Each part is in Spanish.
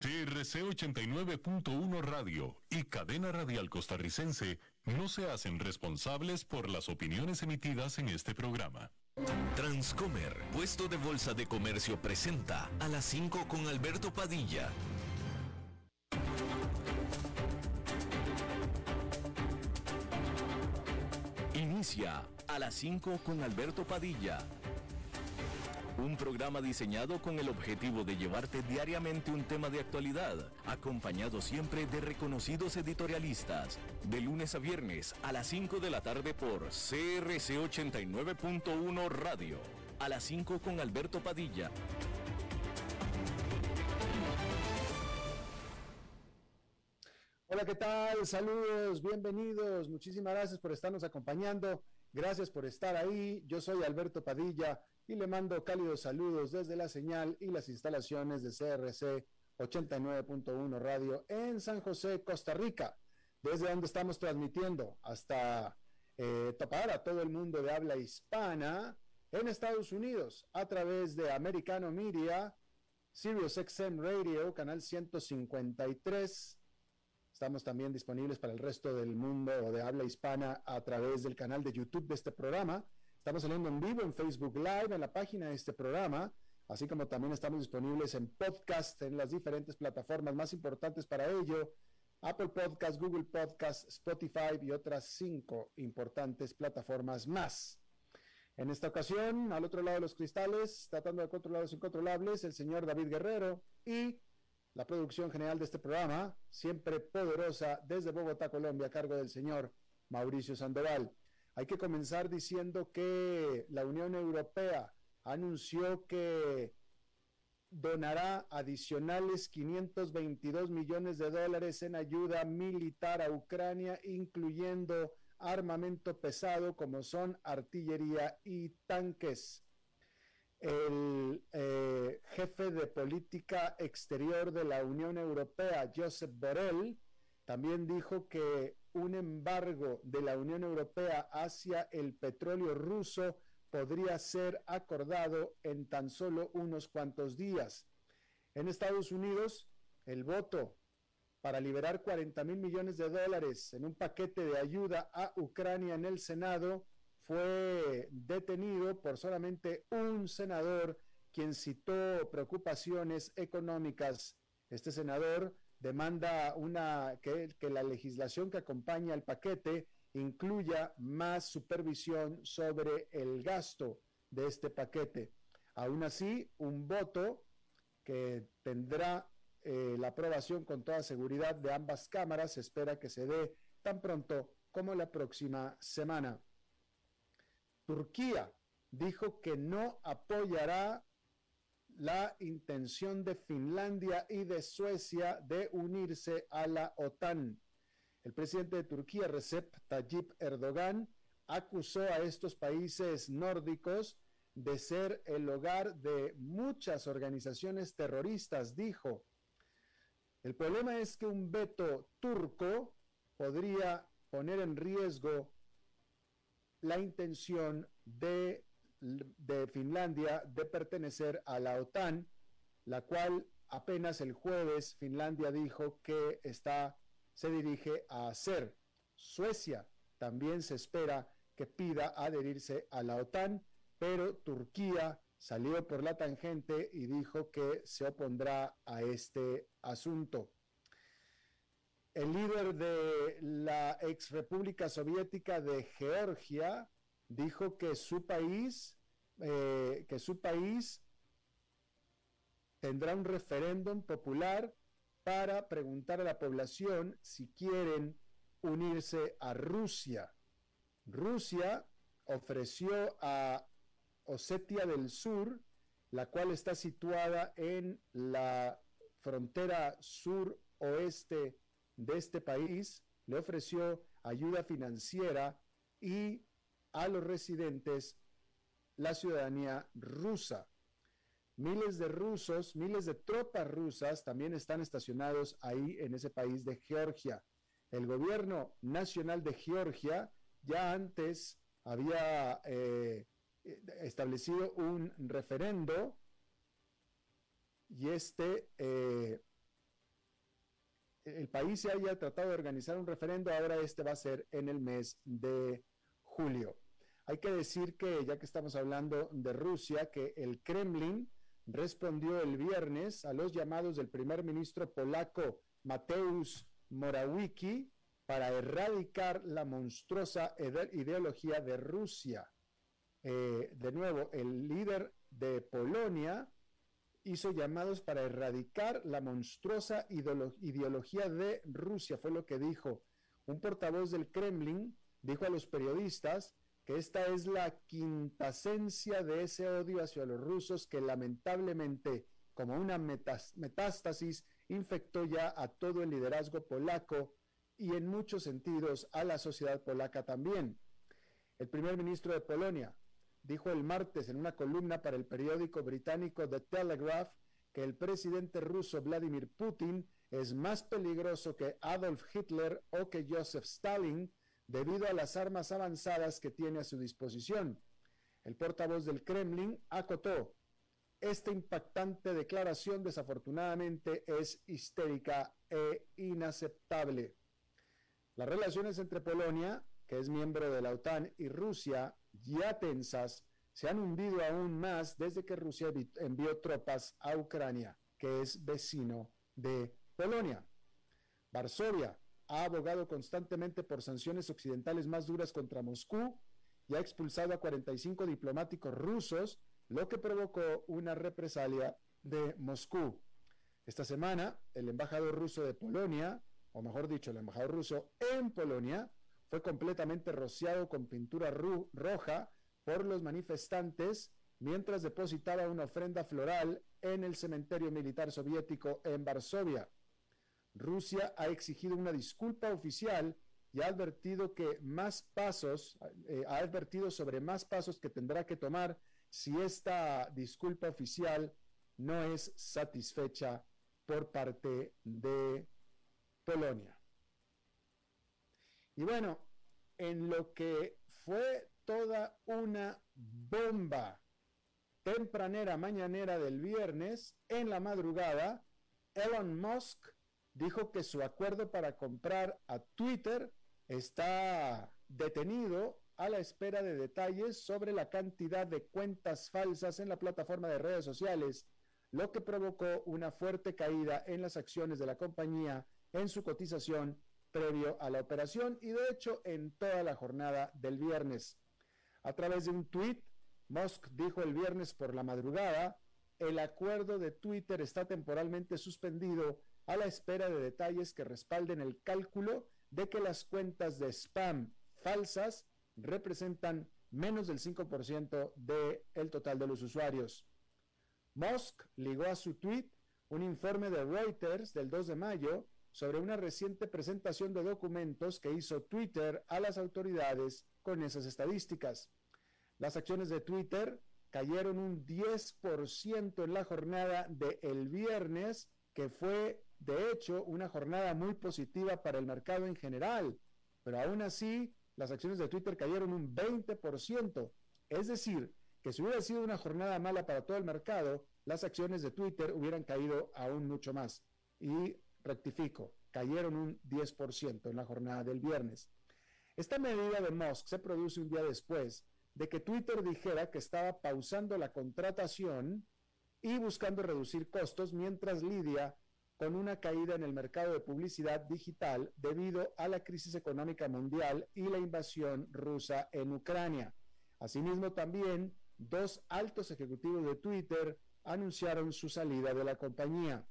TRC 89.1 Radio y Cadena Radial Costarricense no se hacen responsables por las opiniones emitidas en este programa. Transcomer, puesto de bolsa de comercio, presenta a las 5 con Alberto Padilla. Inicia a las 5 con Alberto Padilla un programa diseñado con el objetivo de llevarte diariamente un tema de actualidad, acompañado siempre de reconocidos editorialistas, de lunes a viernes a las 5 de la tarde por CRC 89.1 Radio, a las 5 con Alberto Padilla. Hola, ¿qué tal? Saludos, bienvenidos. Muchísimas gracias por estarnos acompañando. Gracias por estar ahí. Yo soy Alberto Padilla y le mando cálidos saludos desde la señal y las instalaciones de CRC 89.1 Radio en San José, Costa Rica, desde donde estamos transmitiendo hasta eh, tapar a todo el mundo de habla hispana en Estados Unidos a través de Americano Media, Sirius XM Radio, canal 153. Estamos también disponibles para el resto del mundo de habla hispana a través del canal de YouTube de este programa Estamos saliendo en vivo en Facebook Live, en la página de este programa, así como también estamos disponibles en podcast en las diferentes plataformas más importantes para ello, Apple Podcast, Google Podcast, Spotify y otras cinco importantes plataformas más. En esta ocasión, al otro lado de los cristales, tratando de controlar los incontrolables, el señor David Guerrero y la producción general de este programa, siempre poderosa desde Bogotá, Colombia, a cargo del señor Mauricio Sandoval. Hay que comenzar diciendo que la Unión Europea anunció que donará adicionales 522 millones de dólares en ayuda militar a Ucrania, incluyendo armamento pesado como son artillería y tanques. El eh, jefe de política exterior de la Unión Europea, Josep Borrell, también dijo que un embargo de la Unión Europea hacia el petróleo ruso podría ser acordado en tan solo unos cuantos días. En Estados Unidos, el voto para liberar 40 mil millones de dólares en un paquete de ayuda a Ucrania en el Senado fue detenido por solamente un senador quien citó preocupaciones económicas. Este senador demanda una, que, la legislación que acompaña el paquete incluya más supervisión sobre el gasto de este paquete. Aún así, un voto que tendrá eh, la aprobación con toda seguridad de ambas cámaras se espera que se dé tan pronto como la próxima semana. Turquía dijo que no apoyará la intención de Finlandia y de Suecia de unirse a la OTAN. El presidente de Turquía, Recep Tayyip Erdogan, acusó a estos países nórdicos de ser el hogar de muchas organizaciones terroristas, dijo. El problema es que un veto turco podría poner en riesgo la intención de de Finlandia de pertenecer a la OTAN, la cual apenas el jueves Finlandia dijo que está, se dirige a hacer. Suecia también se espera que pida adherirse a la OTAN, pero Turquía salió por la tangente y dijo que se opondrá a este asunto. El líder de la ex República Soviética de Georgia, dijo que su país, eh, que su país tendrá un referéndum popular para preguntar a la población si quieren unirse a Rusia. Rusia ofreció a Osetia del Sur, la cual está situada en la frontera sur-oeste de este país, le ofreció ayuda financiera y a los residentes la ciudadanía rusa. Miles de rusos, miles de tropas rusas también están estacionados ahí en ese país de Georgia. El gobierno nacional de Georgia ya antes había eh, establecido un referendo y este eh, el país se haya tratado de organizar un referendo, ahora este va a ser en el mes de julio. Hay que decir que, ya que estamos hablando de Rusia, que el Kremlin respondió el viernes a los llamados del primer ministro polaco Mateusz Morawiecki para erradicar la monstruosa ideología de Rusia. Eh, de nuevo, el líder de Polonia hizo llamados para erradicar la monstruosa ideología de Rusia, fue lo que dijo. Un portavoz del Kremlin dijo a los periodistas esta es la quintasencia de ese odio hacia los rusos que lamentablemente, como una metástasis, infectó ya a todo el liderazgo polaco y en muchos sentidos a la sociedad polaca también. El primer ministro de Polonia, dijo el martes en una columna para el periódico británico The Telegraph que el presidente ruso Vladimir Putin es más peligroso que Adolf Hitler o que Joseph Stalin debido a las armas avanzadas que tiene a su disposición. El portavoz del Kremlin acotó, esta impactante declaración desafortunadamente es histérica e inaceptable. Las relaciones entre Polonia, que es miembro de la OTAN, y Rusia ya tensas se han hundido aún más desde que Rusia envió tropas a Ucrania, que es vecino de Polonia. Varsovia ha abogado constantemente por sanciones occidentales más duras contra Moscú y ha expulsado a 45 diplomáticos rusos, lo que provocó una represalia de Moscú. Esta semana, el embajador ruso de Polonia, o mejor dicho, el embajador ruso en Polonia, fue completamente rociado con pintura roja por los manifestantes mientras depositaba una ofrenda floral en el cementerio militar soviético en Varsovia. Rusia ha exigido una disculpa oficial y ha advertido que más pasos, eh, ha advertido sobre más pasos que tendrá que tomar si esta disculpa oficial no es satisfecha por parte de Polonia. Y bueno, en lo que fue toda una bomba tempranera, mañanera del viernes, en la madrugada, Elon Musk dijo que su acuerdo para comprar a Twitter está detenido a la espera de detalles sobre la cantidad de cuentas falsas en la plataforma de redes sociales, lo que provocó una fuerte caída en las acciones de la compañía en su cotización previo a la operación y de hecho en toda la jornada del viernes. A través de un tuit, Musk dijo el viernes por la madrugada, el acuerdo de Twitter está temporalmente suspendido a la espera de detalles que respalden el cálculo de que las cuentas de spam falsas representan menos del 5% del total de los usuarios. Musk ligó a su tweet un informe de Reuters del 2 de mayo sobre una reciente presentación de documentos que hizo Twitter a las autoridades con esas estadísticas. Las acciones de Twitter cayeron un 10% en la jornada del el viernes, que fue de hecho una jornada muy positiva para el mercado en general, pero aún así las acciones de Twitter cayeron un 20%. Es decir, que si hubiera sido una jornada mala para todo el mercado, las acciones de Twitter hubieran caído aún mucho más. Y rectifico, cayeron un 10% en la jornada del viernes. Esta medida de Musk se produce un día después de que Twitter dijera que estaba pausando la contratación y buscando reducir costos mientras lidia con una caída en el mercado de publicidad digital debido a la crisis económica mundial y la invasión rusa en Ucrania. Asimismo, también dos altos ejecutivos de Twitter anunciaron su salida de la compañía.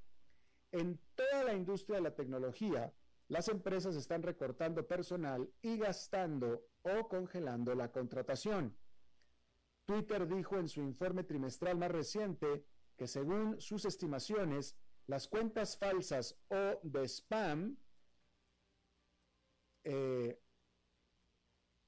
En toda la industria de la tecnología, las empresas están recortando personal y gastando o congelando la contratación. Twitter dijo en su informe trimestral más reciente que según sus estimaciones, las cuentas falsas o de spam eh,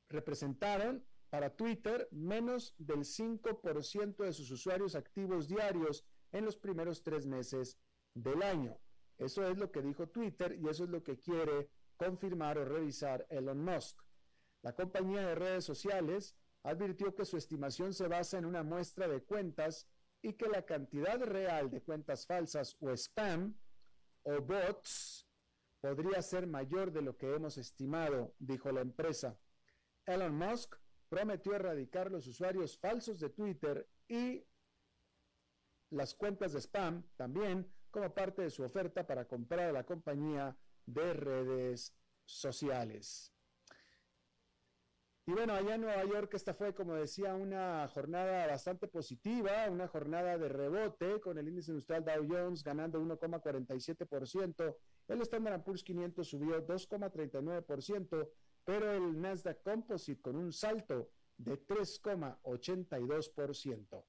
representaron para Twitter menos del 5% de sus usuarios activos diarios en los primeros tres meses del año. Eso es lo que dijo Twitter y eso es lo que quiere confirmar o revisar Elon Musk. La compañía de redes sociales advirtió que su estimación se basa en una muestra de cuentas y que la cantidad real de cuentas falsas o spam o bots podría ser mayor de lo que hemos estimado, dijo la empresa. Elon Musk prometió erradicar los usuarios falsos de Twitter y las cuentas de spam también como parte de su oferta para comprar a la compañía de redes sociales. Y bueno, allá en Nueva York esta fue, como decía, una jornada bastante positiva, una jornada de rebote con el índice industrial Dow Jones ganando 1,47%, el Standard Poor's 500 subió 2,39%, pero el Nasdaq Composite con un salto de 3,82%.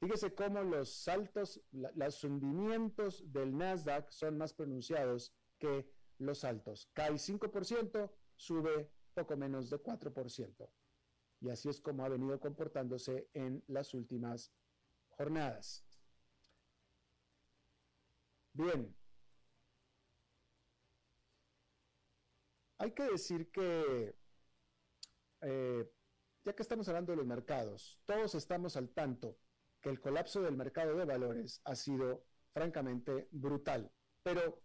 Fíjese cómo los saltos, los hundimientos del Nasdaq son más pronunciados que los saltos. Cae 5%, sube poco menos de 4%. Y así es como ha venido comportándose en las últimas jornadas. Bien. Hay que decir que, eh, ya que estamos hablando de los mercados, todos estamos al tanto que el colapso del mercado de valores ha sido francamente brutal. Pero,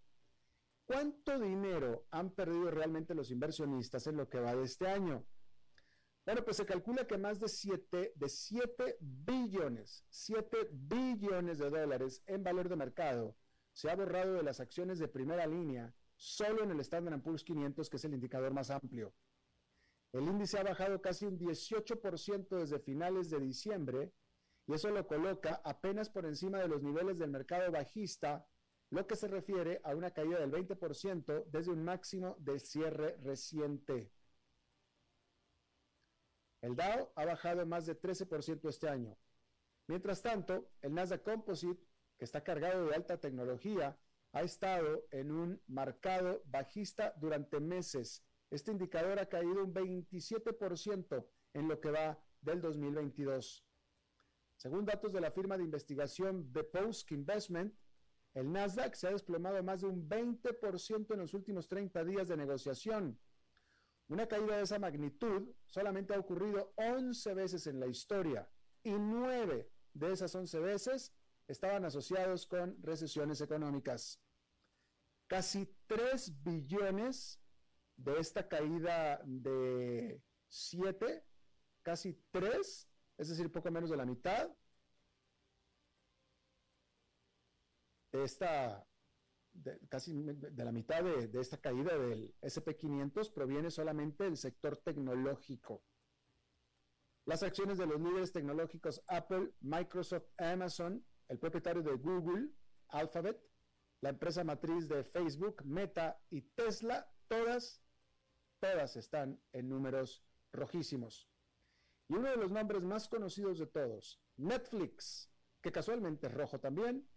¿cuánto dinero han perdido realmente los inversionistas en lo que va de este año? Bueno, pues se calcula que más de 7 de 7 billones, 7 billones de dólares en valor de mercado se ha borrado de las acciones de primera línea solo en el Standard Poor's 500, que es el indicador más amplio. El índice ha bajado casi un 18% desde finales de diciembre y eso lo coloca apenas por encima de los niveles del mercado bajista, lo que se refiere a una caída del 20% desde un máximo de cierre reciente. El Dow ha bajado más de 13% este año. Mientras tanto, el Nasdaq Composite, que está cargado de alta tecnología, ha estado en un marcado bajista durante meses. Este indicador ha caído un 27% en lo que va del 2022. Según datos de la firma de investigación The Post Investment, el Nasdaq se ha desplomado más de un 20% en los últimos 30 días de negociación. Una caída de esa magnitud solamente ha ocurrido 11 veces en la historia y 9 de esas 11 veces estaban asociados con recesiones económicas. Casi 3 billones de esta caída de 7, casi 3 es decir, poco menos de la mitad de esta, casi de la mitad de, de esta caída del SP500 proviene solamente del sector tecnológico. Las acciones de los líderes tecnológicos Apple, Microsoft, Amazon, el propietario de Google, Alphabet, la empresa matriz de Facebook, Meta y Tesla, todas, todas están en números rojísimos. Y uno de los nombres más conocidos de todos, Netflix, que casualmente es rojo también,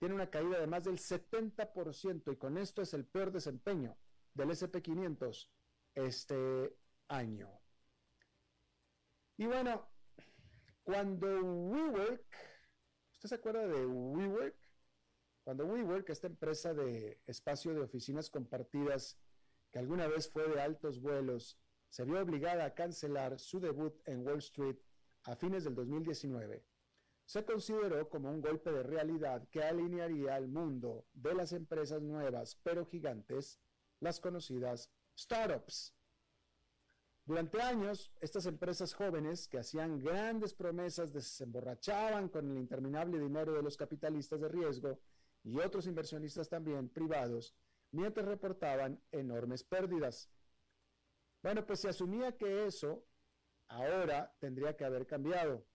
tiene una caída de más del 70% y con esto es el peor desempeño del SP500 este año. Y bueno, cuando WeWork, ¿usted se acuerda de WeWork? Cuando WeWork, esta empresa de espacio de oficinas compartidas que alguna vez fue de altos vuelos, se vio obligada a cancelar su debut en Wall Street a fines del 2019. Se consideró como un golpe de realidad que alinearía al mundo de las empresas nuevas pero gigantes, las conocidas startups. Durante años, estas empresas jóvenes que hacían grandes promesas desemborrachaban con el interminable dinero de los capitalistas de riesgo y otros inversionistas también privados, mientras reportaban enormes pérdidas. Bueno, pues se asumía que eso ahora tendría que haber cambiado.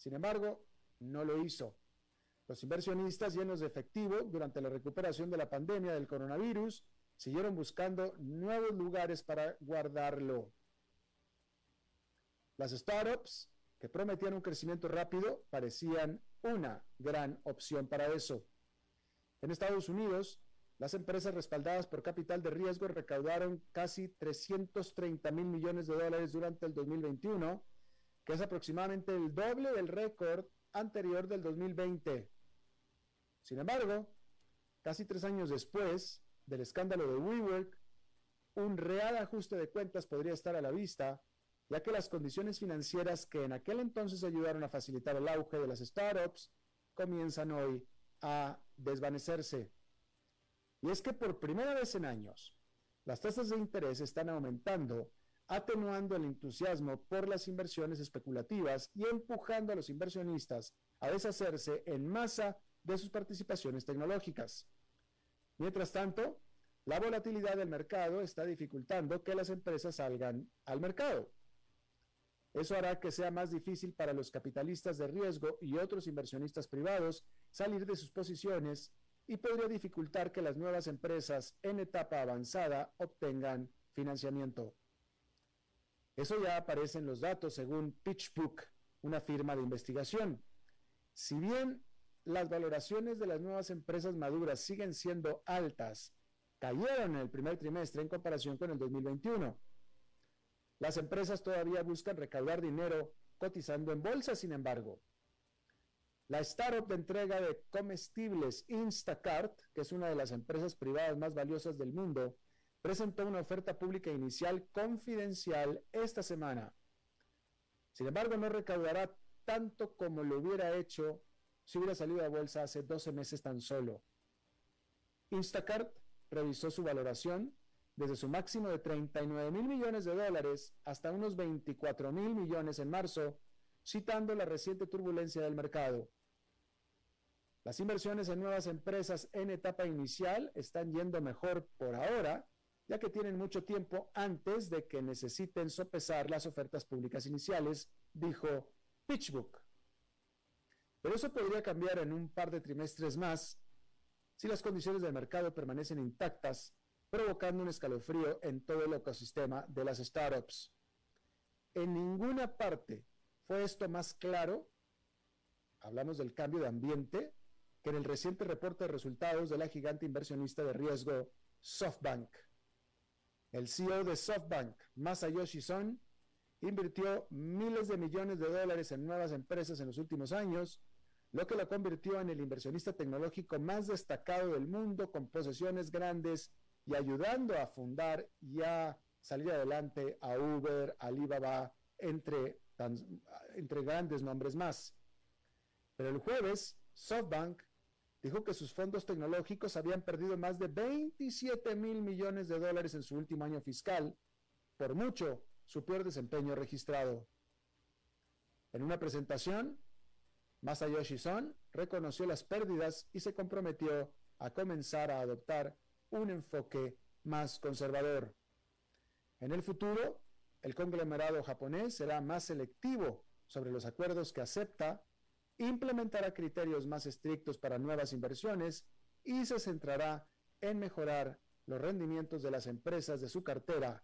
Sin embargo, no lo hizo. Los inversionistas llenos de efectivo durante la recuperación de la pandemia del coronavirus siguieron buscando nuevos lugares para guardarlo. Las startups que prometían un crecimiento rápido parecían una gran opción para eso. En Estados Unidos, las empresas respaldadas por capital de riesgo recaudaron casi 330 mil millones de dólares durante el 2021, es aproximadamente el doble del récord anterior del 2020. Sin embargo, casi tres años después del escándalo de WeWork, un real ajuste de cuentas podría estar a la vista, ya que las condiciones financieras que en aquel entonces ayudaron a facilitar el auge de las startups comienzan hoy a desvanecerse. Y es que por primera vez en años, las tasas de interés están aumentando, atenuando el entusiasmo por las inversiones especulativas y empujando a los inversionistas a deshacerse en masa de sus participaciones tecnológicas. Mientras tanto, la volatilidad del mercado está dificultando que las empresas salgan al mercado. Eso hará que sea más difícil para los capitalistas de riesgo y otros inversionistas privados salir de sus posiciones y podría dificultar que las nuevas empresas en etapa avanzada obtengan financiamiento. Eso ya aparece en los datos según PitchBook, una firma de investigación. Si bien las valoraciones de las nuevas empresas maduras siguen siendo altas, cayeron en el primer trimestre en comparación con el 2021. Las empresas todavía buscan recaudar dinero cotizando en bolsa, sin embargo. La startup de entrega de comestibles Instacart, que es una de las empresas privadas más valiosas del mundo, presentó una oferta pública inicial confidencial esta semana. Sin embargo, no recaudará tanto como lo hubiera hecho si hubiera salido a bolsa hace 12 meses tan solo. Instacart revisó su valoración desde su máximo de 39 mil millones de dólares hasta unos 24 mil millones en marzo, citando la reciente turbulencia del mercado. Las inversiones en nuevas empresas en etapa inicial están yendo mejor por ahora, ya que tienen mucho tiempo antes de que necesiten sopesar las ofertas públicas iniciales, dijo PitchBook. Pero eso podría cambiar en un par de trimestres más si las condiciones del mercado permanecen intactas, provocando un escalofrío en todo el ecosistema de las startups. En ninguna parte fue esto más claro, hablamos del cambio de ambiente, que en el reciente reporte de resultados de la gigante inversionista de riesgo SoftBank. El CEO de SoftBank, Masayoshi Son, invirtió miles de millones de dólares en nuevas empresas en los últimos años, lo que lo convirtió en el inversionista tecnológico más destacado del mundo con posesiones grandes y ayudando a fundar y a salir adelante a Uber, Alibaba, entre, entre grandes nombres más. Pero el jueves, SoftBank dijo que sus fondos tecnológicos habían perdido más de 27 mil millones de dólares en su último año fiscal, por mucho su peor desempeño registrado. En una presentación, Masayoshi Son reconoció las pérdidas y se comprometió a comenzar a adoptar un enfoque más conservador. En el futuro, el conglomerado japonés será más selectivo sobre los acuerdos que acepta implementará criterios más estrictos para nuevas inversiones y se centrará en mejorar los rendimientos de las empresas de su cartera,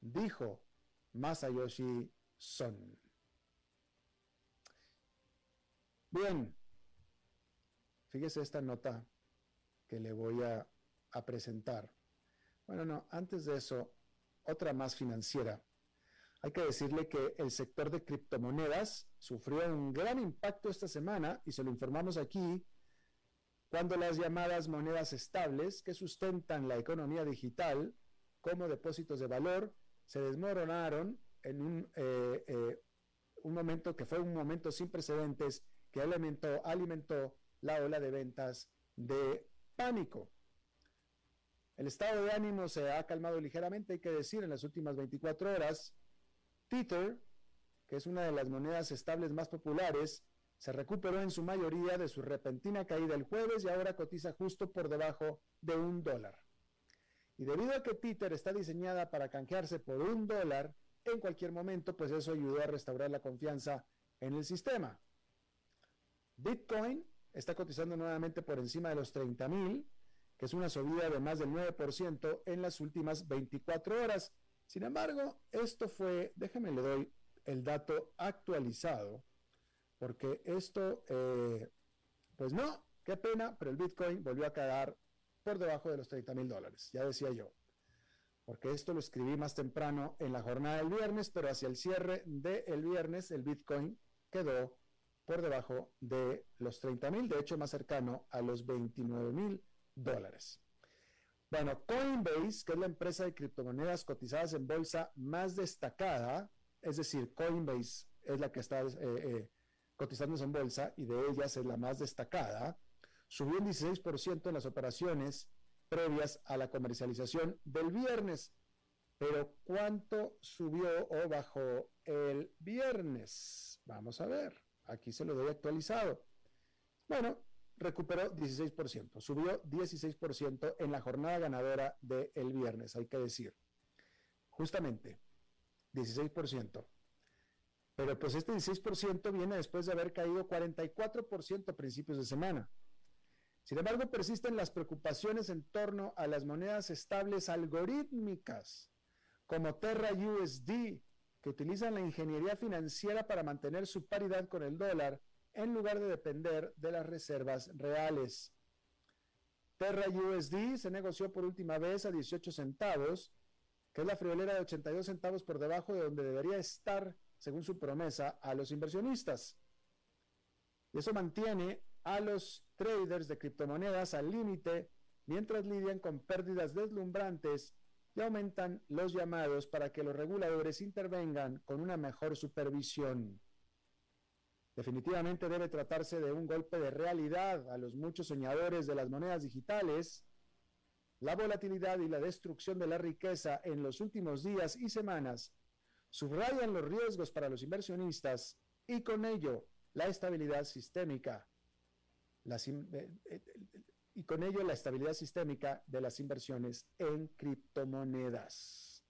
dijo Masayoshi Son. Bien, fíjese esta nota que le voy a, presentar. Bueno, no, antes de eso, otra más financiera. Hay que decirle que el sector de criptomonedas sufrió un gran impacto esta semana y se lo informamos aquí cuando las llamadas monedas estables que sustentan la economía digital como depósitos de valor se desmoronaron en un, eh, eh, momento que fue un momento sin precedentes que alimentó la ola de ventas de pánico. El estado de ánimo se ha calmado ligeramente, hay que decir, en las últimas 24 horas, Tether, que es una de las monedas estables más populares, se recuperó en su mayoría de su repentina caída el jueves y ahora cotiza justo por debajo de un dólar. Y debido a que Tether está diseñada para canjearse por un dólar en cualquier momento, pues eso ayudó a restaurar la confianza en el sistema. Bitcoin está cotizando nuevamente por encima de los 30 mil, que es una subida de más del 9% en las últimas 24 horas sin embargo, esto fue, déjeme le doy el dato actualizado, porque esto, eh, pues no, qué pena, pero el Bitcoin volvió a quedar por debajo de los 30 mil dólares, ya decía yo, porque esto lo escribí más temprano en la jornada del viernes, pero hacia el cierre del viernes el Bitcoin quedó por debajo de los 30 mil, de hecho más cercano a los 29 mil dólares. Bueno, Coinbase, que es la empresa de criptomonedas cotizadas en bolsa más destacada, es decir, Coinbase es la que está eh, eh, cotizándose en bolsa y de ellas es la más destacada, subió un 16% en las operaciones previas a la comercialización del viernes. Pero ¿cuánto subió o bajó el viernes? Vamos a ver. Aquí se lo doy actualizado. Bueno, recuperó 16%, subió 16% en la jornada ganadora del viernes, hay que decir. Justamente, 16%. Pero pues este 16% viene después de haber caído 44% a principios de semana. Sin embargo, persisten las preocupaciones en torno a las monedas estables algorítmicas, como Terra USD, que utilizan la ingeniería financiera para mantener su paridad con el dólar en lugar de depender de las reservas reales. Terra USD se negoció por última vez a 18 centavos, que es la friolera de 82 centavos por debajo de donde debería estar, según su promesa, a los inversionistas. Y eso mantiene a los traders de criptomonedas al límite mientras lidian con pérdidas deslumbrantes y aumentan los llamados para que los reguladores intervengan con una mejor supervisión. Definitivamente debe tratarse de un golpe de realidad a los muchos soñadores de las monedas digitales. La volatilidad y la destrucción de la riqueza en los últimos días y semanas subrayan los riesgos para los inversionistas y con ello la estabilidad sistémica. Eh, eh, y con ello la estabilidad sistémica de las inversiones en criptomonedas.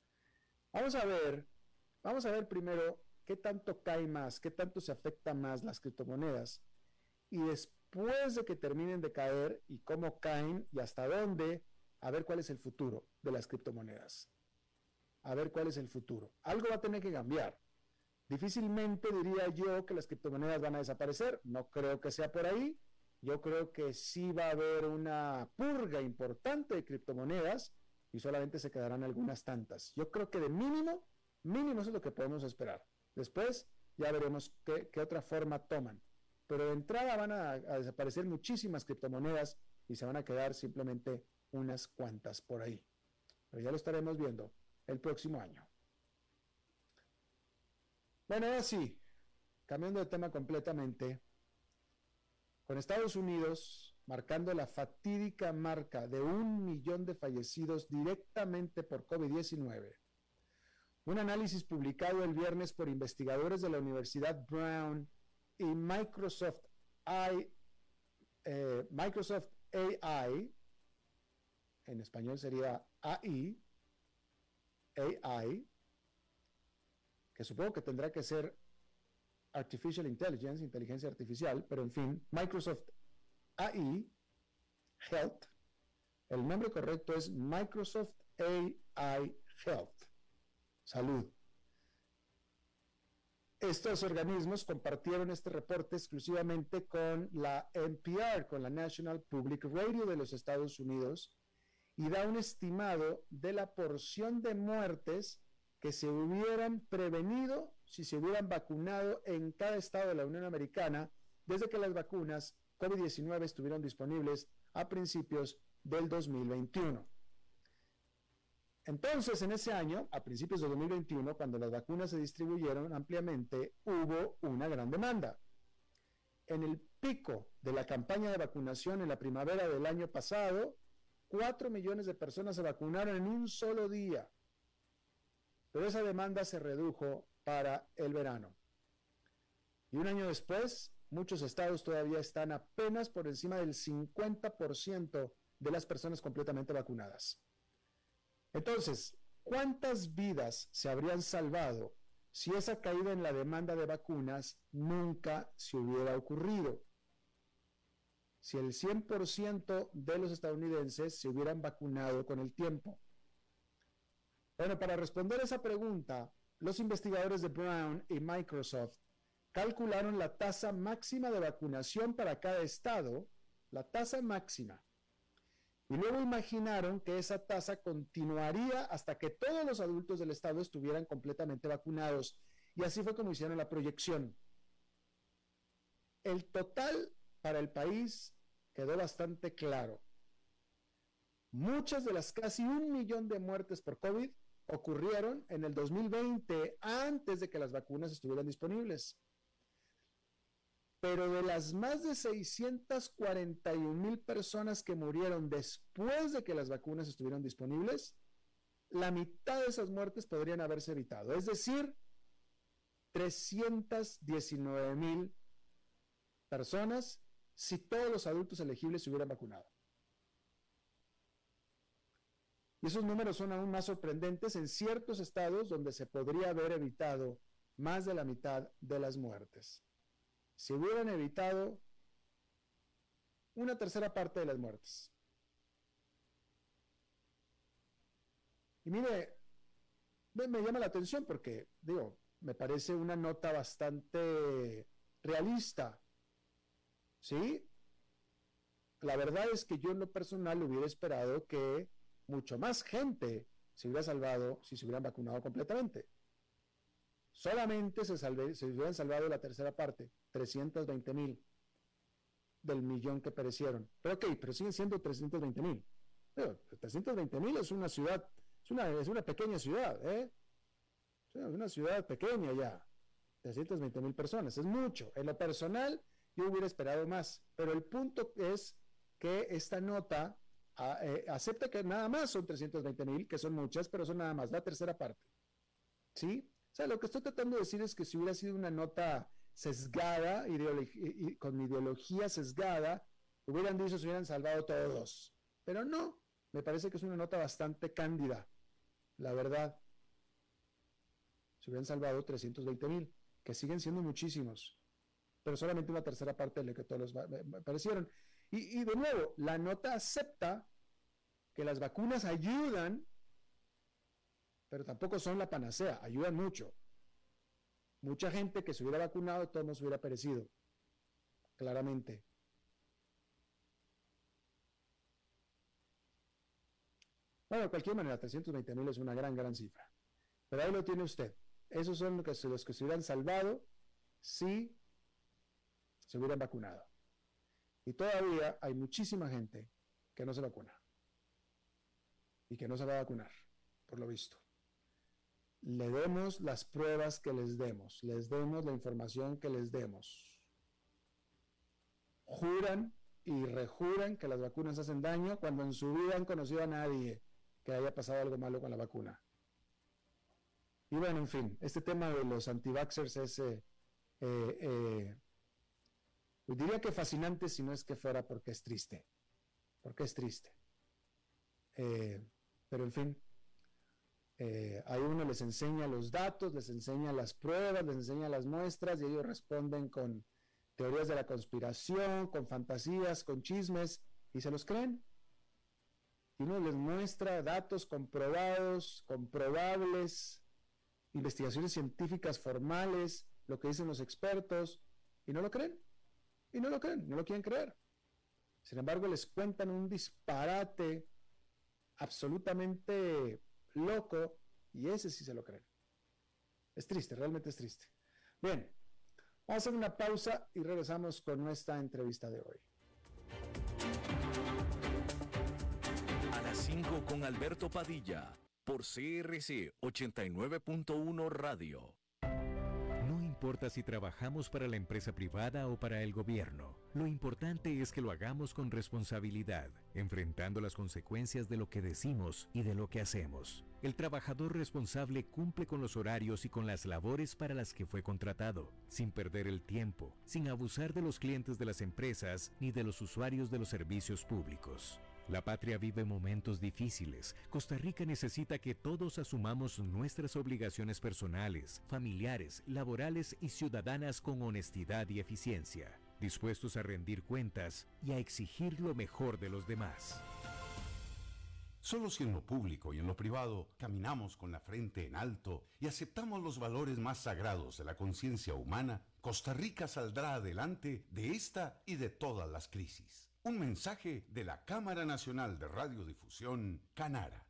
Vamos a ver, vamos a ver primero qué tanto cae más, qué tanto se afecta más las criptomonedas. Y después de que terminen de caer y cómo caen y hasta dónde, a ver cuál es el futuro de las criptomonedas. A ver cuál es el futuro. Algo va a tener que cambiar. Difícilmente diría yo que las criptomonedas van a desaparecer. No creo que sea por ahí. Yo creo que sí va a haber una purga importante de criptomonedas y solamente se quedarán algunas tantas. Yo creo que de mínimo, mínimo eso es lo que podemos esperar. Después ya veremos qué, otra forma toman. Pero de entrada van a, desaparecer muchísimas criptomonedas y se van a quedar simplemente unas cuantas por ahí. Pero ya lo estaremos viendo el próximo año. Bueno, ahora sí, cambiando de tema completamente, con Estados Unidos marcando la fatídica marca de un millón de fallecidos directamente por COVID-19 un análisis publicado el viernes por investigadores de la Universidad Brown y Microsoft, eh, Microsoft AI, en español sería AI, AI, que supongo que tendrá que ser Artificial Intelligence, inteligencia artificial, pero en fin, Microsoft AI Health, el nombre correcto es Microsoft AI Health salud. Estos organismos compartieron este reporte exclusivamente con la NPR, con la National Public Radio de los Estados Unidos, y da un estimado de la porción de muertes que se hubieran prevenido si se hubieran vacunado en cada estado de la Unión Americana desde que las vacunas COVID-19 estuvieron disponibles a principios del 2021. Entonces, en ese año, a principios de 2021, cuando las vacunas se distribuyeron ampliamente, hubo una gran demanda. En el pico de la campaña de vacunación en la primavera del año pasado, 4 millones de personas se vacunaron en un solo día. Pero esa demanda se redujo para el verano. Y un año después, muchos estados todavía están apenas por encima del 50% de las personas completamente vacunadas. Entonces, ¿cuántas vidas se habrían salvado si esa caída en la demanda de vacunas nunca se hubiera ocurrido? Si el 100% de los estadounidenses se hubieran vacunado con el tiempo. Bueno, para responder esa pregunta, los investigadores de Brown y Microsoft calcularon la tasa máxima de vacunación para cada estado, la tasa máxima, y luego imaginaron que esa tasa continuaría hasta que todos los adultos del estado estuvieran completamente vacunados. Y así fue como hicieron la proyección. El total para el país quedó bastante claro. Muchas de las casi un millón de muertes por COVID ocurrieron en el 2020 antes de que las vacunas estuvieran disponibles. Pero de las más de 641 mil personas que murieron después de que las vacunas estuvieron disponibles, la mitad de esas muertes podrían haberse evitado. Es decir, 319 mil personas si todos los adultos elegibles se hubieran vacunado. Y esos números son aún más sorprendentes en ciertos estados donde se podría haber evitado más de la mitad de las muertes. Se hubieran evitado una tercera parte de las muertes. Y mire, me llama la atención porque, digo, me parece una nota bastante realista. ¿Sí? La verdad es que yo en lo personal hubiera esperado que mucho más gente se hubiera salvado si se hubieran vacunado completamente. Solamente se, se hubieran salvado la tercera parte, 320 mil del millón que perecieron. Pero ok, pero siguen siendo 320 mil. 320 mil es una ciudad, es una, es una pequeña ciudad, ¿eh? Es una ciudad pequeña ya. 320 mil personas, es mucho. En lo personal, yo hubiera esperado más. Pero el punto es que esta nota eh, acepta que nada más son 320 mil, que son muchas, pero son nada más la tercera parte. ¿Sí? O sea, lo que estoy tratando de decir es que si hubiera sido una nota sesgada, con ideología sesgada, hubieran dicho se hubieran salvado todos. Pero no, me parece que es una nota bastante cándida, la verdad. Se hubieran salvado 320 mil, que siguen siendo muchísimos, pero solamente una tercera parte de lo que todos parecieron. Y, de nuevo, la nota acepta que las vacunas ayudan, pero tampoco son la panacea, ayudan mucho. Mucha gente que se hubiera vacunado, todo se hubiera perecido, claramente. Bueno, de cualquier manera, 320 mil es una gran, gran cifra. Pero ahí lo tiene usted. Esos son los que, los que se hubieran salvado si se hubieran vacunado. Y todavía hay muchísima gente que no se vacuna. Y que no se va a vacunar, por lo visto. Le demos las pruebas que les demos, les demos la información que les demos. Juran y rejuran que las vacunas hacen daño cuando en su vida han conocido a nadie que haya pasado algo malo con la vacuna. Y bueno, en fin, este tema de los anti-vaxxers es eh, eh, eh pues diría que fascinante si no es que fuera porque es triste, porque es triste. Eh, pero en fin, eh, uno les enseña los datos, les enseña las pruebas, les enseña las muestras y ellos responden con teorías de la conspiración, con fantasías, con chismes y se los creen. Y uno les muestra datos comprobados, comprobables, investigaciones científicas formales, lo que dicen los expertos, y no lo creen. Y no lo creen, no lo quieren creer. Sin embargo, les cuentan un disparate absolutamente loco y ese sí se lo creen. Es triste, realmente es triste. Bien, vamos a hacer una pausa y regresamos con nuestra entrevista de hoy. A las 5 con Alberto Padilla, por CRC 89.1 Radio importa si trabajamos para la empresa privada o para el gobierno. Lo importante es que lo hagamos con responsabilidad, enfrentando las consecuencias de lo que decimos y de lo que hacemos. El trabajador responsable cumple con los horarios y con las labores para las que fue contratado, sin perder el tiempo, sin abusar de los clientes de las empresas ni de los usuarios de los servicios públicos. La patria vive momentos difíciles. Costa Rica necesita que todos asumamos nuestras obligaciones personales, familiares, laborales y ciudadanas con honestidad y eficiencia, dispuestos a rendir cuentas y a exigir lo mejor de los demás. Solo si en lo público y en lo privado caminamos con la frente en alto y aceptamos los valores más sagrados de la conciencia humana, Costa Rica saldrá adelante de esta y de todas las crisis. Un mensaje de la Cámara Nacional de Radiodifusión, Canara.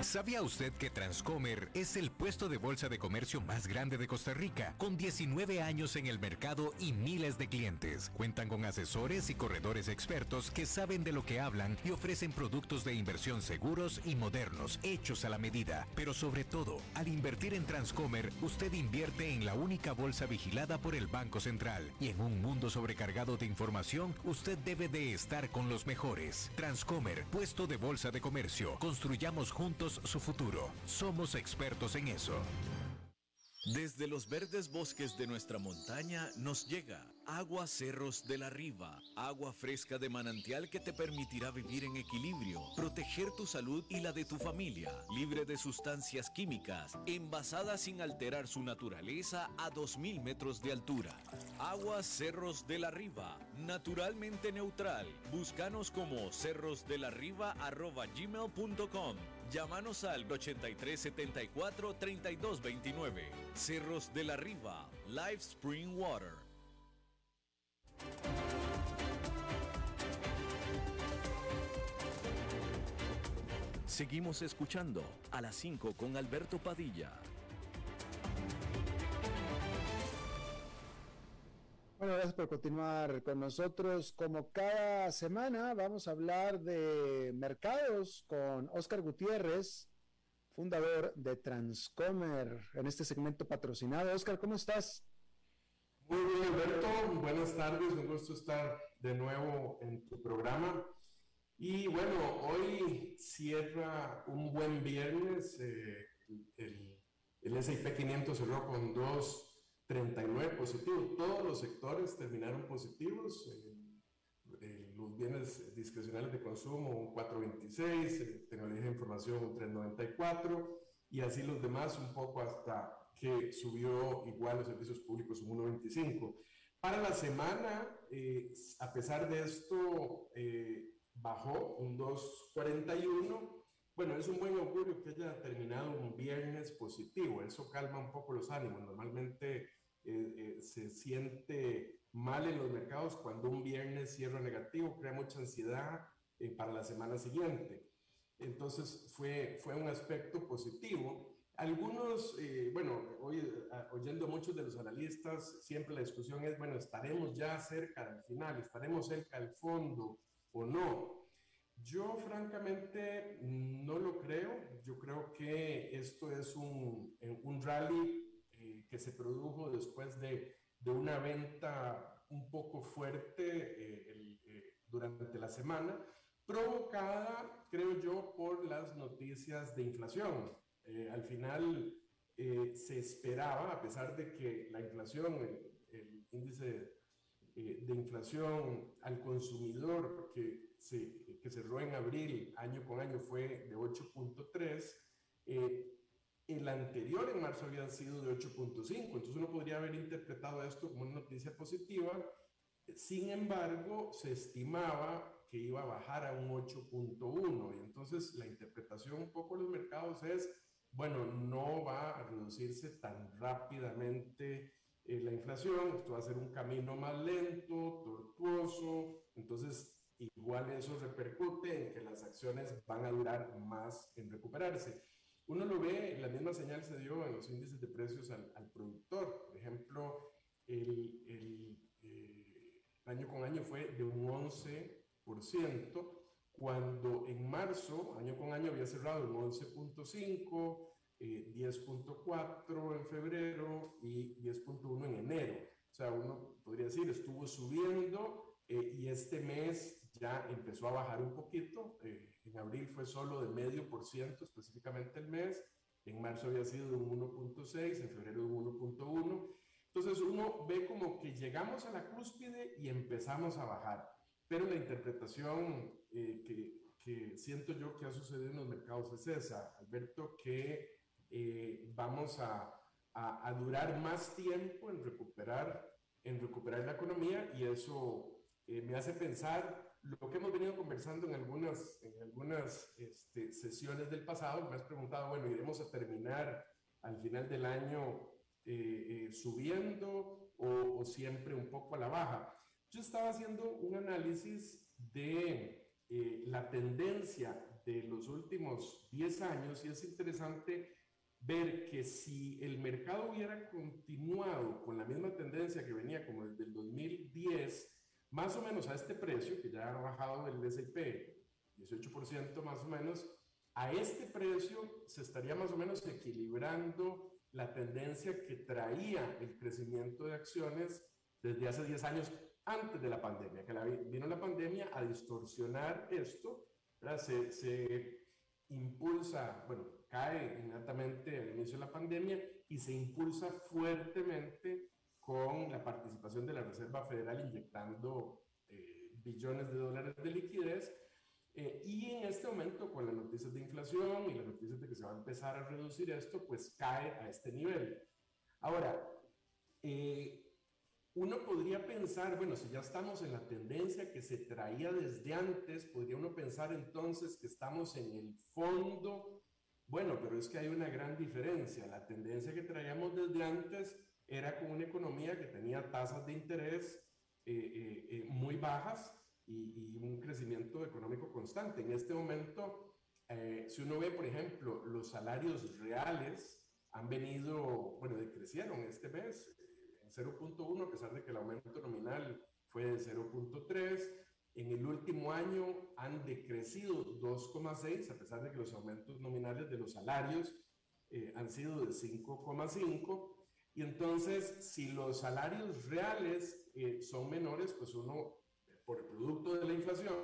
¿Sabía usted que Transcomer es el puesto de bolsa de comercio más grande de Costa Rica, con 19 años en el mercado y miles de clientes? Cuentan con asesores y corredores expertos que saben de lo que hablan y ofrecen productos de inversión seguros y modernos, hechos a la medida. Pero sobre todo, al invertir en Transcomer, usted invierte en la única bolsa vigilada por el Banco Central. Y en un mundo sobrecargado de información, usted debe de estar con los mejores. Transcomer, puesto de bolsa de comercio. Construyamos juntos su futuro. Somos expertos en eso. Desde los verdes bosques de nuestra montaña nos llega agua Cerros de la Riva, agua fresca de manantial que te permitirá vivir en equilibrio, proteger tu salud y la de tu familia, libre de sustancias químicas, envasada sin alterar su naturaleza a 2.000 metros de altura. Agua Cerros de la Riva, naturalmente neutral. Búscanos como cerrosdelarriba.gmail.com Llámanos al 8374 3229. Cerros de la Riva, Live Spring Water. Seguimos escuchando a las 5 con Alberto Padilla. Bueno, gracias por continuar con nosotros. Como cada semana vamos a hablar de mercados con Oscar Gutiérrez, fundador de Transcomer, en este segmento patrocinado. Oscar, ¿cómo estás? Muy bien, Alberto. Buenas tardes. Un gusto estar de nuevo en tu programa. Y bueno, hoy cierra un buen viernes. Eh, el, el S&P 500 cerró con dos 39 positivos. Todos los sectores terminaron positivos. los bienes discrecionales de consumo un 4.26, eh, tecnología de información un 3.94 y así los demás un poco hasta que subió igual los servicios públicos un 1.25. Para la semana, eh, a pesar de esto, eh, bajó un 2.41. Bueno, es un buen augurio que haya terminado un viernes positivo, eso calma un poco los ánimos. Normalmente eh, eh, se siente mal en los mercados cuando un viernes cierra negativo, crea mucha ansiedad eh, para la semana siguiente. Entonces fue, fue un aspecto positivo. Algunos, bueno, hoy oyendo a muchos de los analistas, siempre la discusión es, bueno, ¿estaremos ya cerca del final? ¿Estaremos cerca del fondo o no? Yo francamente no lo creo. Yo creo que esto es un, un rally que se produjo después de, de una venta un poco fuerte eh, eh, durante la semana, provocada, creo yo, por las noticias de inflación. Eh, al final se esperaba, a pesar de que la inflación, el, índice de inflación al consumidor que, se, que cerró en abril año con año fue de 8.3, el anterior en marzo había sido de 8.5, entonces uno podría haber interpretado esto como una noticia positiva. Sin embargo, se estimaba que iba a bajar a un 8.1 y entonces la interpretación un poco de los mercados es, bueno, no va a reducirse tan rápidamente eh, la inflación, esto va a ser un camino más lento, tortuoso, entonces igual eso repercute en que las acciones van a durar más en recuperarse. Uno lo ve, la misma señal se dio en los índices de precios al, productor. Por ejemplo, el, el eh, año con año fue de un 11%, cuando en marzo, año con año, había cerrado en 11.5%, 10.4 eh, en febrero y 10.1 en enero. O sea, uno podría decir, estuvo subiendo eh, y este mes ya empezó a bajar un poquito. En abril fue solo de medio por ciento, específicamente el mes. En marzo había sido de un 1.6, en febrero de un 1.1. Entonces uno ve como que llegamos a la cúspide y empezamos a bajar. Pero la interpretación eh, que, que, siento yo que ha sucedido en los mercados es esa, Alberto, que eh, vamos a, a, a, durar más tiempo en recuperar, en recuperar la economía y eso eh, me hace pensar lo que hemos venido conversando en algunas, en algunas este, sesiones del pasado, me has preguntado, bueno, iremos a terminar al final del año eh, eh, subiendo o, o, siempre un poco a la baja. Yo estaba haciendo un análisis de eh, la tendencia de los últimos 10 años y es interesante ver que si el mercado hubiera continuado con la misma tendencia que venía como desde el 2010, más o menos a este precio, que ya ha bajado el S&P 18% más o menos, a este precio se estaría más o menos equilibrando la tendencia que traía el crecimiento de acciones desde hace 10 años antes de la pandemia, que vino la pandemia a distorsionar esto, se, se, impulsa, bueno, cae inmediatamente al inicio de la pandemia y se impulsa fuertemente con la participación de la Reserva Federal inyectando eh, billones de dólares de liquidez. Eh, y en este momento, con las noticias de inflación y las noticias de que se va a empezar a reducir esto, pues cae a este nivel. Ahora, eh, uno podría pensar, bueno, si ya estamos en la tendencia que se traía desde antes, podría uno pensar entonces que estamos en el fondo. Bueno, pero es que hay una gran diferencia. La tendencia que traíamos desde antes era con una economía que tenía tasas de interés eh, eh, eh, muy bajas y, un crecimiento económico constante. En este momento, si uno ve, por ejemplo, los salarios reales han venido, bueno, decrecieron este mes 0.1, a pesar de que el aumento nominal fue de 0.3. En el último año han decrecido 2,6, a pesar de que los aumentos nominales de los salarios eh, han sido de 5,5. Y entonces, si los salarios reales eh, son menores, pues uno, por el producto de la inflación,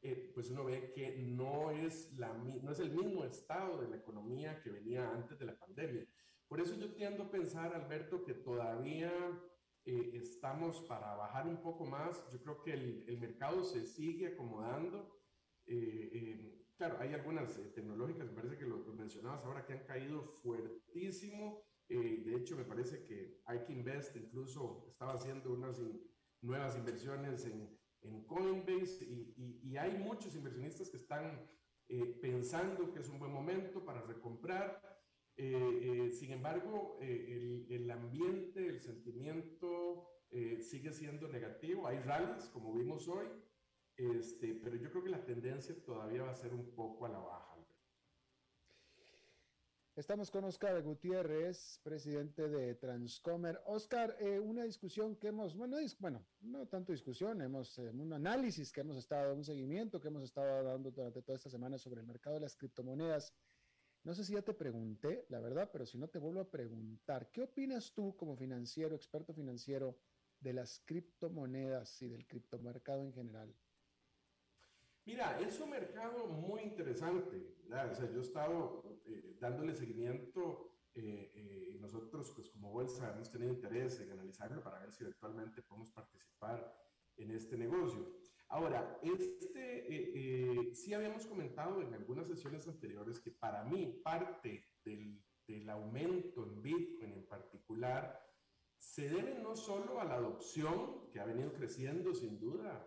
eh, pues uno ve que no es, la, no es el mismo estado de la economía que venía antes de la pandemia. Por eso yo tiendo a pensar, Alberto, que todavía eh, estamos para bajar un poco más. Yo creo que el, mercado se sigue acomodando. Eh, eh, claro, hay algunas tecnológicas, me parece que lo, mencionabas ahora, que han caído fuertísimo. De hecho, me parece que Ike Invest incluso estaba haciendo unas nuevas inversiones en, en Coinbase y, y, hay muchos inversionistas que están pensando que es un buen momento para recomprar. Eh, eh, sin embargo, eh, el, el, ambiente, el sentimiento sigue siendo negativo. Hay rallies, como vimos hoy, este, pero yo creo que la tendencia todavía va a ser un poco a la baja. Estamos con Oscar Gutiérrez, presidente de Transcomer. Oscar, una discusión que hemos, bueno, bueno, no tanto discusión, hemos un análisis que hemos estado, un seguimiento que hemos estado dando durante toda esta semana sobre el mercado de las criptomonedas. No sé si ya te pregunté, la verdad, pero si no te vuelvo a preguntar, ¿qué opinas tú como financiero, experto financiero, de las criptomonedas y del criptomercado en general? Mira, es un mercado muy interesante. O sea, yo he estado eh, dándole seguimiento eh, eh, y nosotros, pues como bolsa, hemos tenido interés en analizarlo para ver si eventualmente podemos participar en este negocio. Ahora, este, eh, eh, sí habíamos comentado en algunas sesiones anteriores que para mí parte del, del aumento en Bitcoin en particular se debe no solo a la adopción que ha venido creciendo sin duda,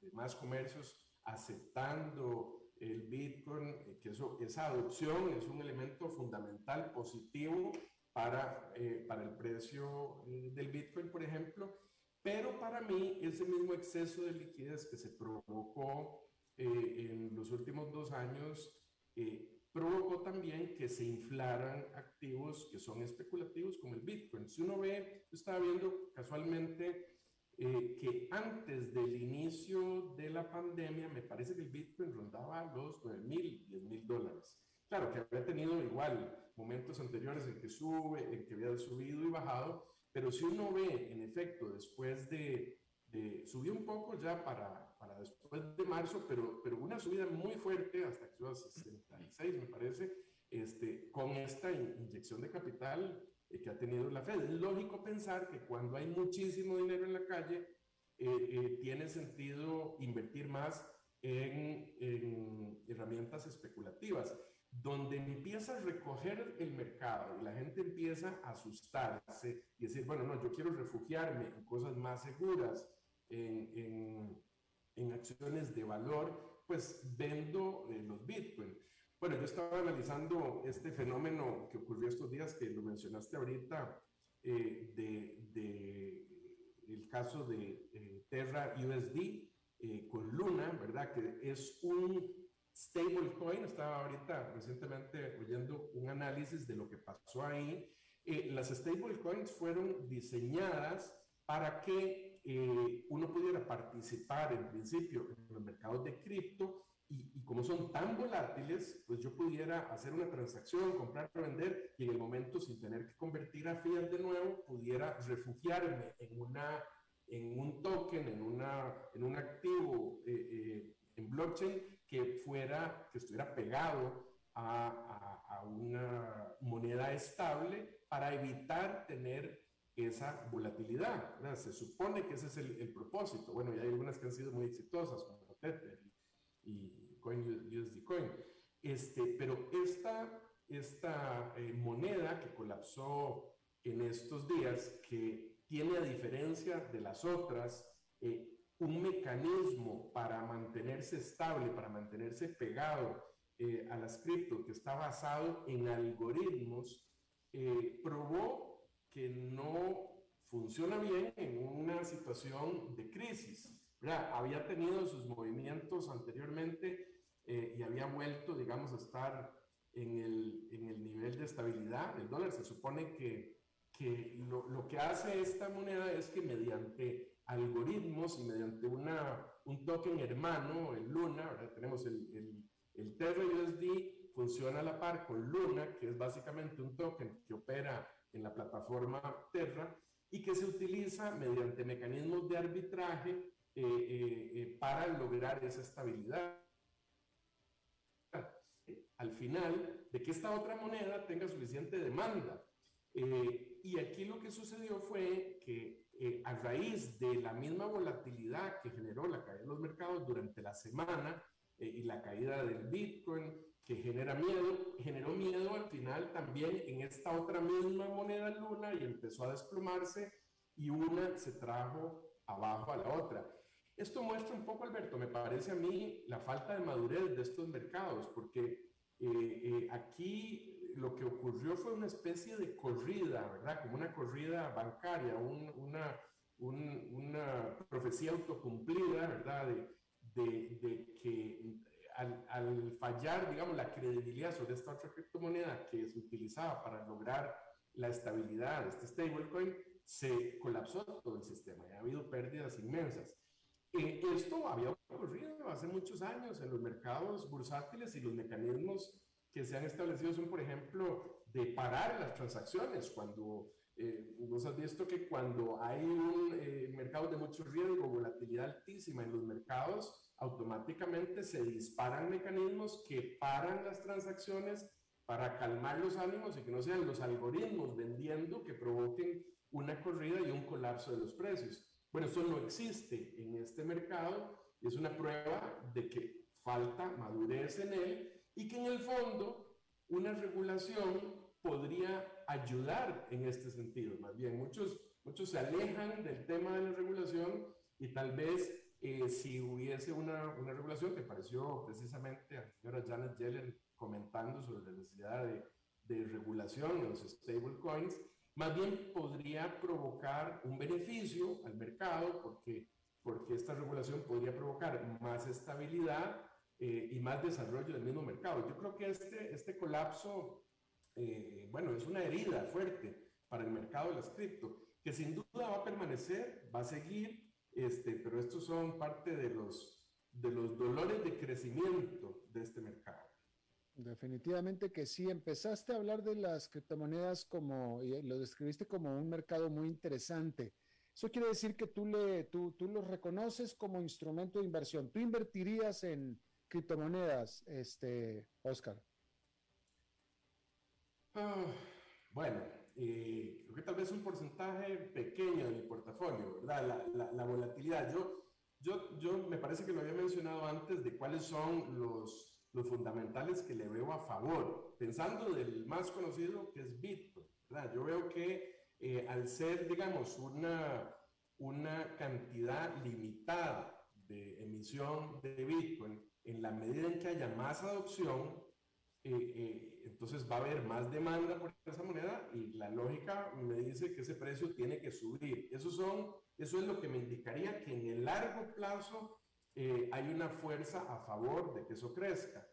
de más comercios aceptando el Bitcoin, eh, que eso, esa adopción es un elemento fundamental positivo para, para el precio del Bitcoin, por ejemplo, pero para mí, ese mismo exceso de liquidez que se provocó eh, en los últimos dos años eh, provocó también que se inflaran activos que son especulativos como el Bitcoin. Si uno ve, yo estaba viendo casualmente eh, que antes del inicio de la pandemia, me parece que el Bitcoin rondaba los 9 mil, 10 mil dólares. Claro que había tenido igual momentos anteriores en que sube, en que había subido y bajado, pero si uno ve, en efecto, después de, de subió un poco ya para, para, después de marzo, pero, pero una subida muy fuerte hasta que suba a 66, me parece, este, con esta inyección de capital que ha tenido la Fed. Es lógico pensar que cuando hay muchísimo dinero en la calle, eh, eh, tiene sentido invertir más en, en herramientas especulativas donde empieza a recoger el mercado y la gente empieza a asustarse y decir, bueno, no, yo quiero refugiarme en cosas más seguras, en, en, acciones de valor, pues vendo eh, los Bitcoin. Bueno, yo estaba analizando este fenómeno que ocurrió estos días, que lo mencionaste ahorita, eh, de, de, el caso de eh, Terra USD con Luna, ¿verdad? Que es un stablecoin. Estaba ahorita recientemente oyendo un análisis de lo que pasó ahí. Eh, las stablecoins fueron diseñadas para que eh, uno pudiera participar en principio en los mercados de cripto y, como son tan volátiles, pues yo pudiera hacer una transacción, comprar vender y en el momento sin tener que convertir a fiat de nuevo, pudiera refugiarme en, una, en un token, en, una, en un activo eh, eh, en blockchain que fuera, que estuviera pegado a, a, a una moneda estable para evitar tener esa volatilidad. Se supone que ese es el, el, propósito. Bueno, y hay algunas que han sido muy exitosas, como Tether y Coin USD Coin. Este, pero esta, esta eh, moneda que colapsó en estos días, que tiene a diferencia de las otras, eh, un mecanismo para mantenerse estable, para mantenerse pegado eh, a las cripto, que está basado en algoritmos, probó que no funciona bien en una situación de crisis había tenido sus movimientos anteriormente eh, y había vuelto, digamos, a estar en el, en el, nivel de estabilidad del dólar. Se supone que, que lo, lo, que hace esta moneda es que mediante algoritmos y mediante una, un token hermano, el Luna, tenemos el, el, el Terra USD, funciona a la par con Luna, que es básicamente un token que opera en la plataforma Terra y que se utiliza mediante mecanismos de arbitraje eh, eh, eh, para lograr esa estabilidad. Al final, de que esta otra moneda tenga suficiente demanda. y aquí lo que sucedió fue que a raíz de la misma volatilidad que generó la caída de los mercados durante la semana y la caída del Bitcoin, que genera miedo, generó miedo al final también en esta otra misma moneda luna y empezó a desplomarse y una se trajo abajo a la otra. Esto muestra un poco, Alberto, me parece a mí la falta de madurez de estos mercados, porque eh, eh, aquí lo que ocurrió fue una especie de corrida, ¿verdad? Como una corrida bancaria, una, una profecía autocumplida, ¿verdad? De, de, que al, al, fallar, digamos, la credibilidad sobre esta otra criptomoneda que se utilizaba para lograr la estabilidad de este stablecoin, se colapsó todo el sistema y ha habido pérdidas inmensas. Esto había ocurrido hace muchos años en los mercados bursátiles y los mecanismos que se han establecido son, por ejemplo, de parar las transacciones. Cuando eh, vos has visto que cuando hay un eh, mercado de mucho riesgo, volatilidad altísima en los mercados, automáticamente se disparan mecanismos que paran las transacciones para calmar los ánimos y que no sean los algoritmos vendiendo que provoquen una corrida y un colapso de los precios. Bueno, eso no existe en este mercado y es una prueba de que falta madurez en él y que en el fondo una regulación podría ayudar en este sentido. Más bien, muchos, muchos se alejan del tema de la regulación y tal vez eh, si hubiese una, una, regulación que pareció precisamente a la señora Janet Yellen comentando sobre la necesidad de, de regulación en los stablecoins, más bien podría provocar un beneficio al mercado porque, porque esta regulación podría provocar más estabilidad eh, y más desarrollo del mismo mercado. Yo creo que este, este colapso, eh, bueno, es una herida fuerte para el mercado de las cripto, que sin duda va a permanecer, va a seguir, este, pero estos son parte de los, de los dolores de crecimiento de este mercado. Definitivamente que sí. Empezaste a hablar de las criptomonedas como, y lo describiste como un mercado muy interesante. Eso quiere decir que tú, le, tú, tú los reconoces como instrumento de inversión. ¿Tú invertirías en criptomonedas, este, Oscar? Ah, bueno, eh, creo que tal vez un porcentaje pequeño de mi portafolio, ¿verdad? La, la, la volatilidad. Yo, yo, yo me parece que lo había mencionado antes de cuáles son los los fundamentales que le veo a favor, pensando del más conocido que es Bitcoin. Yo veo que eh, al ser, digamos, una, una cantidad limitada de emisión de Bitcoin, en la medida en que haya más adopción, eh, eh, entonces va a haber más demanda por esa moneda y la lógica me dice que ese precio tiene que subir. Eso, son, eso es lo que me indicaría que en el largo plazo eh, hay una fuerza a favor de que eso crezca.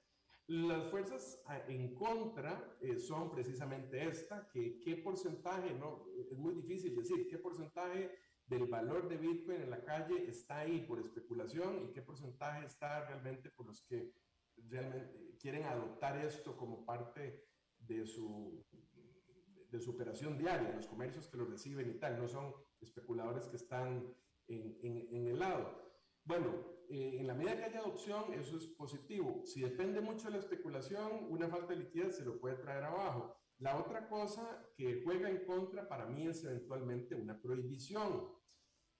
Las fuerzas en contra eh, son precisamente esta, que qué porcentaje, no, es muy difícil decir, qué porcentaje del valor de Bitcoin en la calle está ahí por especulación y qué porcentaje está realmente por los que realmente quieren adoptar esto como parte de su, de su operación diaria, los comercios que lo reciben y tal, no son especuladores que están en, en, el lado. Bueno, eh, en la medida que haya adopción, eso es positivo. Si depende mucho de la especulación, una falta de liquidez se lo puede traer abajo. La otra cosa que juega en contra para mí es eventualmente una prohibición.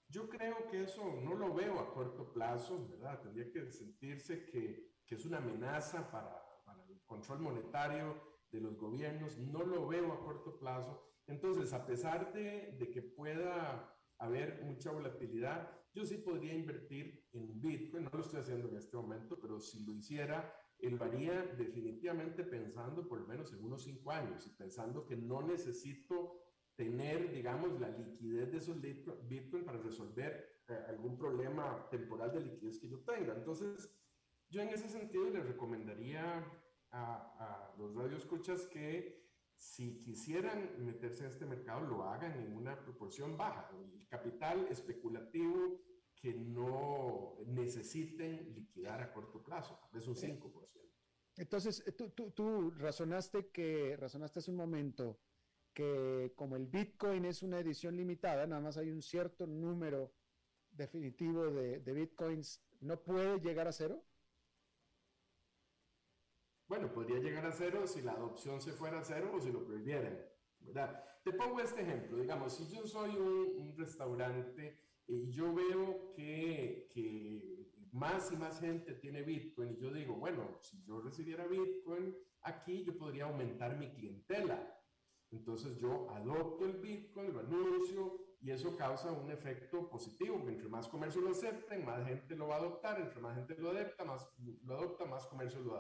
Yo creo que eso no lo veo a corto plazo, ¿verdad? Tendría que sentirse que, que es una amenaza para, para, el control monetario de los gobiernos. No lo veo a corto plazo. Entonces, a pesar de, de que pueda haber mucha volatilidad, yo sí podría invertir en Bitcoin. No lo estoy haciendo en este momento, pero si lo hiciera, él varía definitivamente pensando por lo menos en unos cinco años y pensando que no necesito tener, digamos, la liquidez de esos Bitcoin para resolver eh, algún problema temporal de liquidez que yo tenga. Entonces, yo en ese sentido le recomendaría a, a los radioescuchas que si quisieran meterse en este mercado, lo hagan en una proporción baja. El capital especulativo que no necesiten liquidar a corto plazo, es un 5%. Entonces, tú, tú, tú razonaste que, razonaste hace un momento que como el Bitcoin es una edición limitada, nada más hay un cierto número definitivo de, de Bitcoins, ¿no puede llegar a cero? Bueno, podría llegar a cero si la adopción se fuera a cero o si lo prohibieran, ¿verdad? Te pongo este ejemplo, digamos, si yo soy un, restaurante y yo veo que, que, más y más gente tiene Bitcoin y yo digo, bueno, si yo recibiera Bitcoin aquí, yo podría aumentar mi clientela. Entonces yo adopto el Bitcoin, lo anuncio y eso causa un efecto positivo. Entre más comercio lo acepten, más gente lo va a adoptar. Entre más gente lo adopta, más, lo adopta, más comercio lo,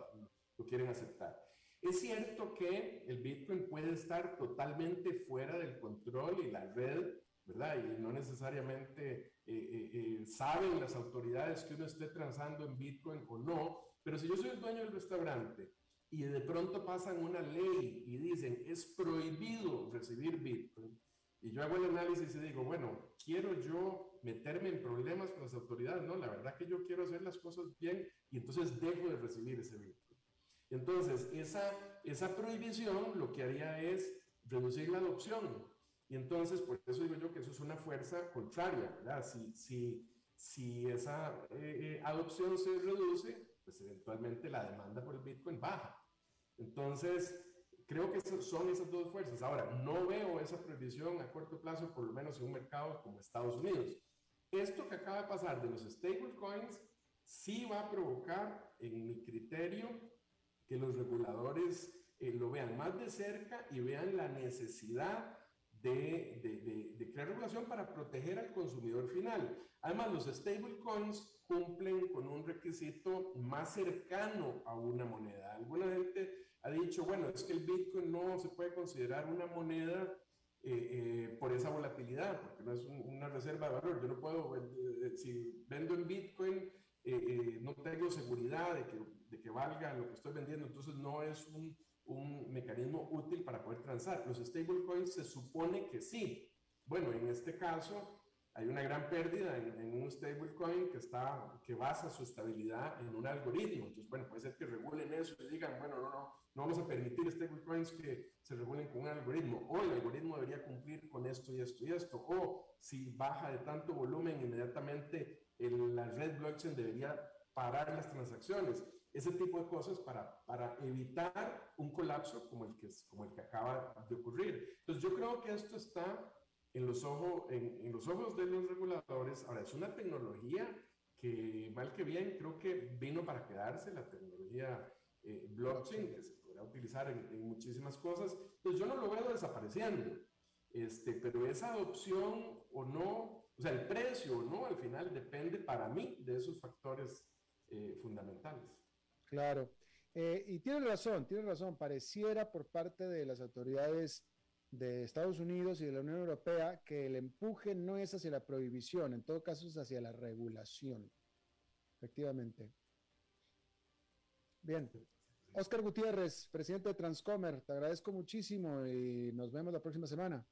lo quieren aceptar. Es cierto que el Bitcoin puede estar totalmente fuera del control y la red, ¿verdad? Y no necesariamente eh, eh, eh, saben las autoridades que uno esté transando en Bitcoin o no, pero si yo soy el dueño del restaurante y de pronto pasan una ley y dicen es prohibido recibir Bitcoin, y yo hago el análisis y digo, bueno, quiero yo meterme en problemas con las autoridades, no, la verdad que yo quiero hacer las cosas bien y entonces dejo de recibir ese Bitcoin. Entonces, esa, esa prohibición lo que haría es reducir la adopción. Y entonces, por eso digo yo que eso es una fuerza contraria, ¿verdad? Si, si, si esa eh, eh, adopción se reduce, pues eventualmente la demanda por el Bitcoin baja. Entonces, creo que son esas dos fuerzas. Ahora, no veo esa prohibición a corto plazo, por lo menos en un mercado como Estados Unidos. Esto que acaba de pasar de los stablecoins sí va a provocar, en mi criterio, que los reguladores eh, lo vean más de cerca y vean la necesidad de, de, de, crear regulación para proteger al consumidor final. Además, los stablecoins cumplen con un requisito más cercano a una moneda. Alguna gente ha dicho, bueno, es que el Bitcoin no se puede considerar una moneda eh, eh, por esa volatilidad, porque no es una reserva de valor. Yo no puedo, si vendo en Bitcoin, no tengo seguridad de que de valga lo que estoy vendiendo, entonces no es un, un mecanismo útil para poder transar. Los stablecoins se supone que sí. Bueno, en este caso hay una gran pérdida en, en un stablecoin que, está, que basa su estabilidad en un algoritmo. Entonces, bueno, puede ser que regulen eso y digan, bueno, no, no, no vamos a permitir stablecoins que se regulen con un algoritmo. O el algoritmo debería cumplir con esto y esto y esto. O si baja de tanto volumen, inmediatamente el, la red blockchain debería parar las transacciones ese tipo de cosas para, para evitar un colapso como el, que, como el que acaba de ocurrir. Entonces yo creo que esto está en los, ojos, en, en los ojos de los reguladores. Ahora, es una tecnología que, mal que bien, creo que vino para quedarse, la tecnología eh, blockchain, que se podrá utilizar en, en, muchísimas cosas. Entonces yo no lo veo desapareciendo, este, pero esa adopción o no, o sea, el precio no, al final depende para mí de esos factores eh, fundamentales. Claro. Eh, y tiene razón, tiene razón. Pareciera por parte de las autoridades de Estados Unidos y de la Unión Europea que el empuje no es hacia la prohibición, en todo caso es hacia la regulación. efectivamente. Bien. Oscar Gutiérrez, presidente de Transcomer, te agradezco muchísimo y nos vemos la próxima semana.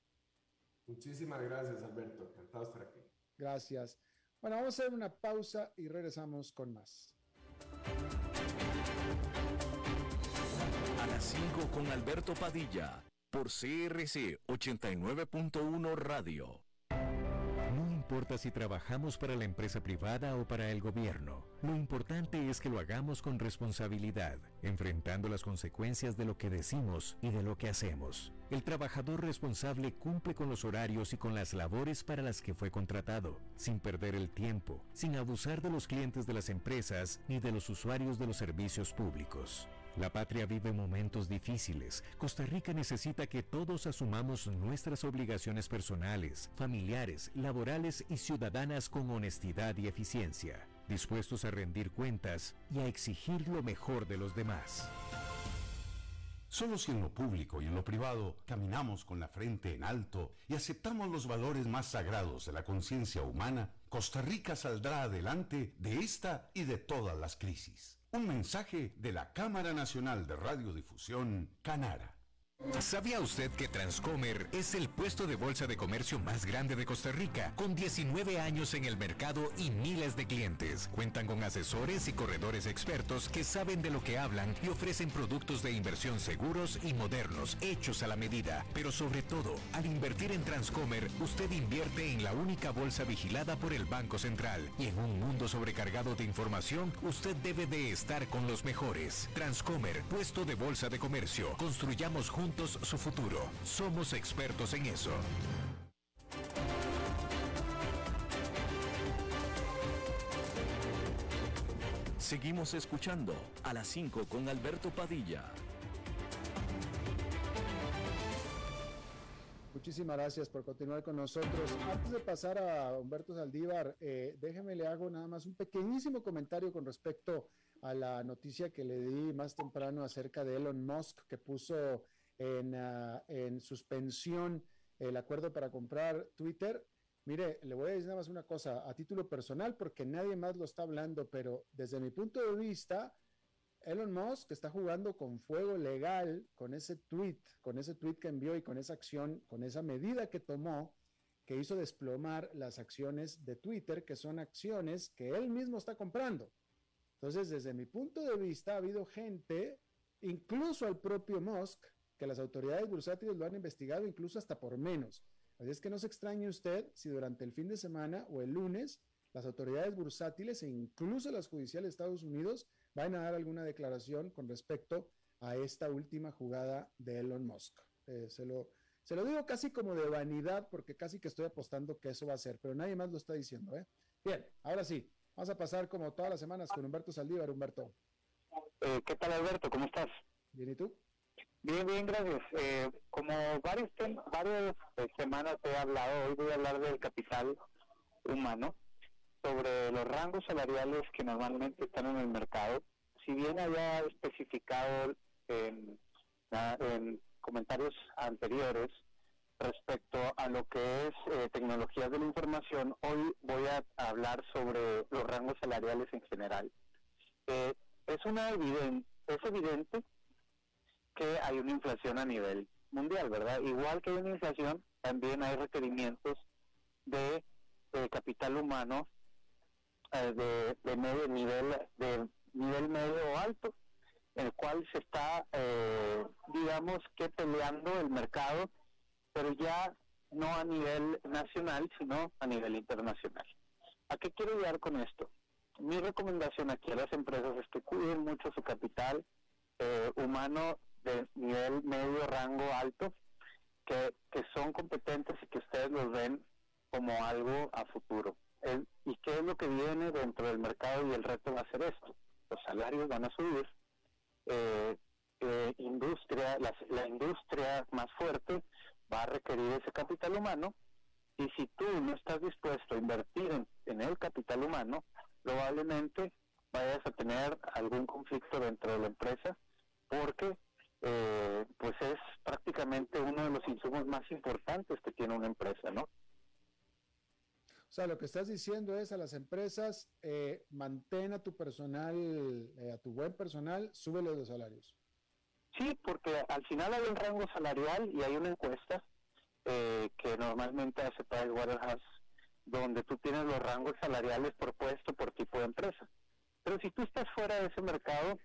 Muchísimas gracias, Alberto. Encantado de estar aquí. Gracias. Bueno, vamos a hacer una pausa y regresamos con más. A las 5 con Alberto Padilla, por CRC 89.1 Radio. Importa si trabajamos para la empresa privada o para el gobierno, lo importante es que lo hagamos con responsabilidad, enfrentando las consecuencias de lo que decimos y de lo que hacemos. El trabajador responsable cumple con los horarios y con las labores para las que fue contratado, sin perder el tiempo, sin abusar de los clientes de las empresas ni de los usuarios de los servicios públicos. La patria vive momentos difíciles. Costa Rica necesita que todos asumamos nuestras obligaciones personales, familiares, laborales y ciudadanas con honestidad y eficiencia, dispuestos a rendir cuentas y a exigir lo mejor de los demás. Solo si en lo público y en lo privado caminamos con la frente en alto y aceptamos los valores más sagrados de la conciencia humana, Costa Rica saldrá adelante de esta y de todas las crisis. Un mensaje de la Cámara Nacional de Radiodifusión, Canara. ¿Sabía usted que Transcomer es el puesto de bolsa de comercio más grande de Costa Rica, con 19 años en el mercado y miles de clientes? Cuentan con asesores y corredores expertos que saben de lo que hablan y ofrecen productos de inversión seguros y modernos, hechos a la medida. Pero sobre todo, al invertir en Transcomer, usted invierte en la única bolsa vigilada por el Banco Central. Y en un mundo sobrecargado de información, usted debe de estar con los mejores. Transcomer, puesto de bolsa de comercio. Construyamos juntos su futuro. Somos expertos en eso. Seguimos escuchando a las 5 con Alberto Padilla. Muchísimas gracias por continuar con nosotros. Antes de pasar a Humberto Saldívar, eh, déjeme le hago nada más un pequeñísimo comentario con respecto a la noticia que le di más temprano acerca de Elon Musk, que puso en, ah, en suspensión el acuerdo para comprar Twitter. Mire, le voy a decir nada más una cosa a título personal porque nadie más lo está hablando, pero desde mi punto de vista, Elon Musk está jugando con fuego legal con ese tweet, con ese tweet que envió y con esa acción, con esa medida que tomó que hizo desplomar las acciones de Twitter, que son acciones que él mismo está comprando. Entonces, desde mi punto de vista, ha habido gente, incluso al propio Musk, que las autoridades bursátiles lo han investigado incluso hasta por menos. Así es que no se extrañe usted si durante el fin de semana o el lunes las autoridades bursátiles e incluso las judiciales de Estados Unidos van a dar alguna declaración con respecto a esta última jugada de Elon Musk. Eh, se, lo, se lo digo casi como de vanidad porque casi que estoy apostando que eso va a ser, pero nadie más lo está diciendo. ¿eh? Bien, ahora sí, vamos a pasar como todas las semanas con Humberto Saldívar. Humberto. Eh, ¿Qué tal Alberto? ¿Cómo estás? Bien, ¿y tú? Bien, bien, gracias. Eh, como varios varias eh, semanas he hablado, hoy voy a hablar del capital humano, sobre los rangos salariales que normalmente están en el mercado. Si bien había especificado en, en comentarios anteriores respecto a lo que es eh, tecnologías de la información, hoy voy a hablar sobre los rangos salariales en general. Eh, es una evidente, es evidente que hay una inflación a nivel mundial, ¿verdad? Igual que hay una inflación, también hay requerimientos de, capital humano eh, de, de, medio nivel, de nivel medio o alto, el cual se está, eh, digamos que peleando el mercado, pero ya no a nivel nacional, sino a nivel internacional. ¿A qué quiero llegar con esto? Mi recomendación aquí a las empresas es que cuiden mucho su capital eh, humano de nivel medio, rango alto, que, que son competentes y que ustedes los ven como algo a futuro. ¿Y qué es lo que viene dentro del mercado y el reto va a ser esto? Los salarios van a subir, eh, eh, industria, la, la industria más fuerte va a requerir ese capital humano y si tú no estás dispuesto a invertir en, en el capital humano, probablemente vayas a tener algún conflicto dentro de la empresa porque eh, pues es prácticamente uno de los insumos más importantes que tiene una empresa, ¿no? O sea, lo que estás diciendo es a las empresas, eh, mantén a tu personal, eh, a tu buen personal, súbele los salarios. Sí, porque al final hay un rango salarial y hay una encuesta eh, que normalmente hace Pricewaterhouse, donde tú tienes los rangos salariales por puesto, por tipo de empresa. Pero si tú estás fuera de ese mercado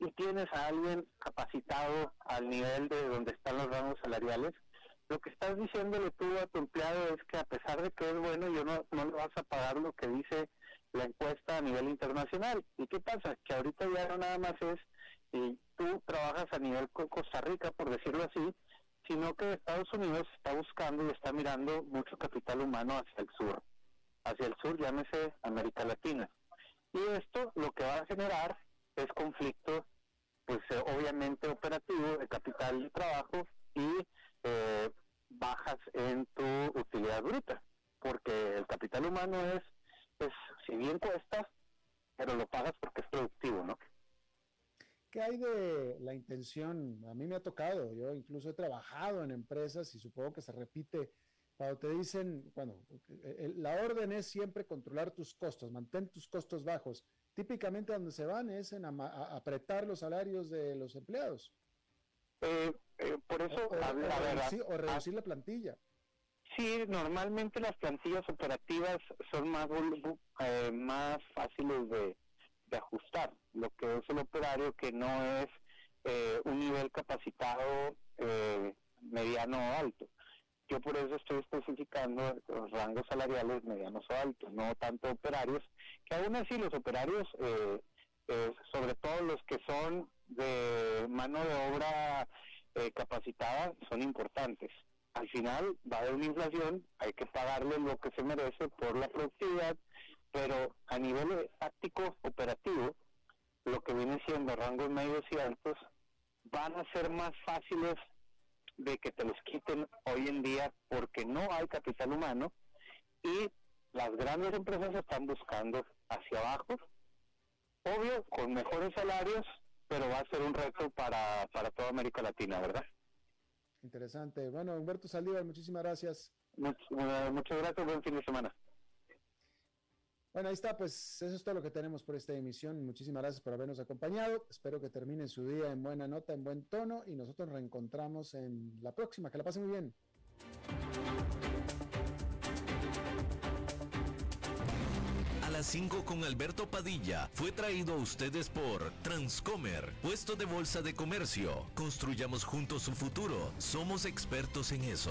y tienes a alguien capacitado al nivel de donde están los rangos salariales, lo que estás diciéndole tú a tu empleado es que a pesar de que es bueno, yo no, no le vas a pagar lo que dice la encuesta a nivel internacional. ¿Y qué pasa? Que ahorita ya no nada más es, y tú trabajas a nivel Costa Rica, por decirlo así, sino que Estados Unidos está buscando y está mirando mucho capital humano hacia el sur. Hacia el sur, llámese América Latina. Y esto lo que va a generar es conflicto, pues eh, obviamente operativo de capital de trabajo y eh, bajas en tu utilidad bruta, porque el capital humano es, es, si bien cuesta, pero lo pagas porque es productivo, ¿no? ¿Qué hay de la intención? A mí me ha tocado, yo incluso he trabajado en empresas y supongo que se repite cuando te dicen, bueno, la orden es siempre controlar tus costos, mantén tus costos bajos. Típicamente donde se van es en apretar los salarios de los empleados. Eh, eh, por eso, o, reducir, la plantilla. Sí, normalmente las plantillas operativas son más, eh, más fáciles de, ajustar. Lo que es el operario que no es un nivel capacitado mediano o alto. Yo por eso estoy especificando los rangos salariales medianos o altos, no tanto operarios, que aún así los operarios, sobre todo los que son de mano de obra eh, capacitada son importantes. Al final va a haber una inflación, hay que pagarle lo que se merece por la productividad, pero a nivel táctico operativo, lo que viene siendo rangos medios y altos, van a ser más fáciles de que te los quiten hoy en día porque no hay capital humano y las grandes empresas están buscando hacia abajo, obvio, con mejores salarios, pero va a ser un reto para, para toda América Latina, ¿verdad? Interesante. Bueno, Humberto Saldívar, muchísimas gracias. muchas gracias, buen fin de semana. Bueno, ahí está, pues eso es todo lo que tenemos por esta emisión. Muchísimas gracias por habernos acompañado. Espero que termine su día en buena nota, en buen tono y nosotros reencontramos en la próxima. Que la pasen muy bien. las 5 con Alberto Padilla fue traído a ustedes por Transcomer, puesto de bolsa de comercio. Construyamos juntos su futuro. Somos expertos en eso.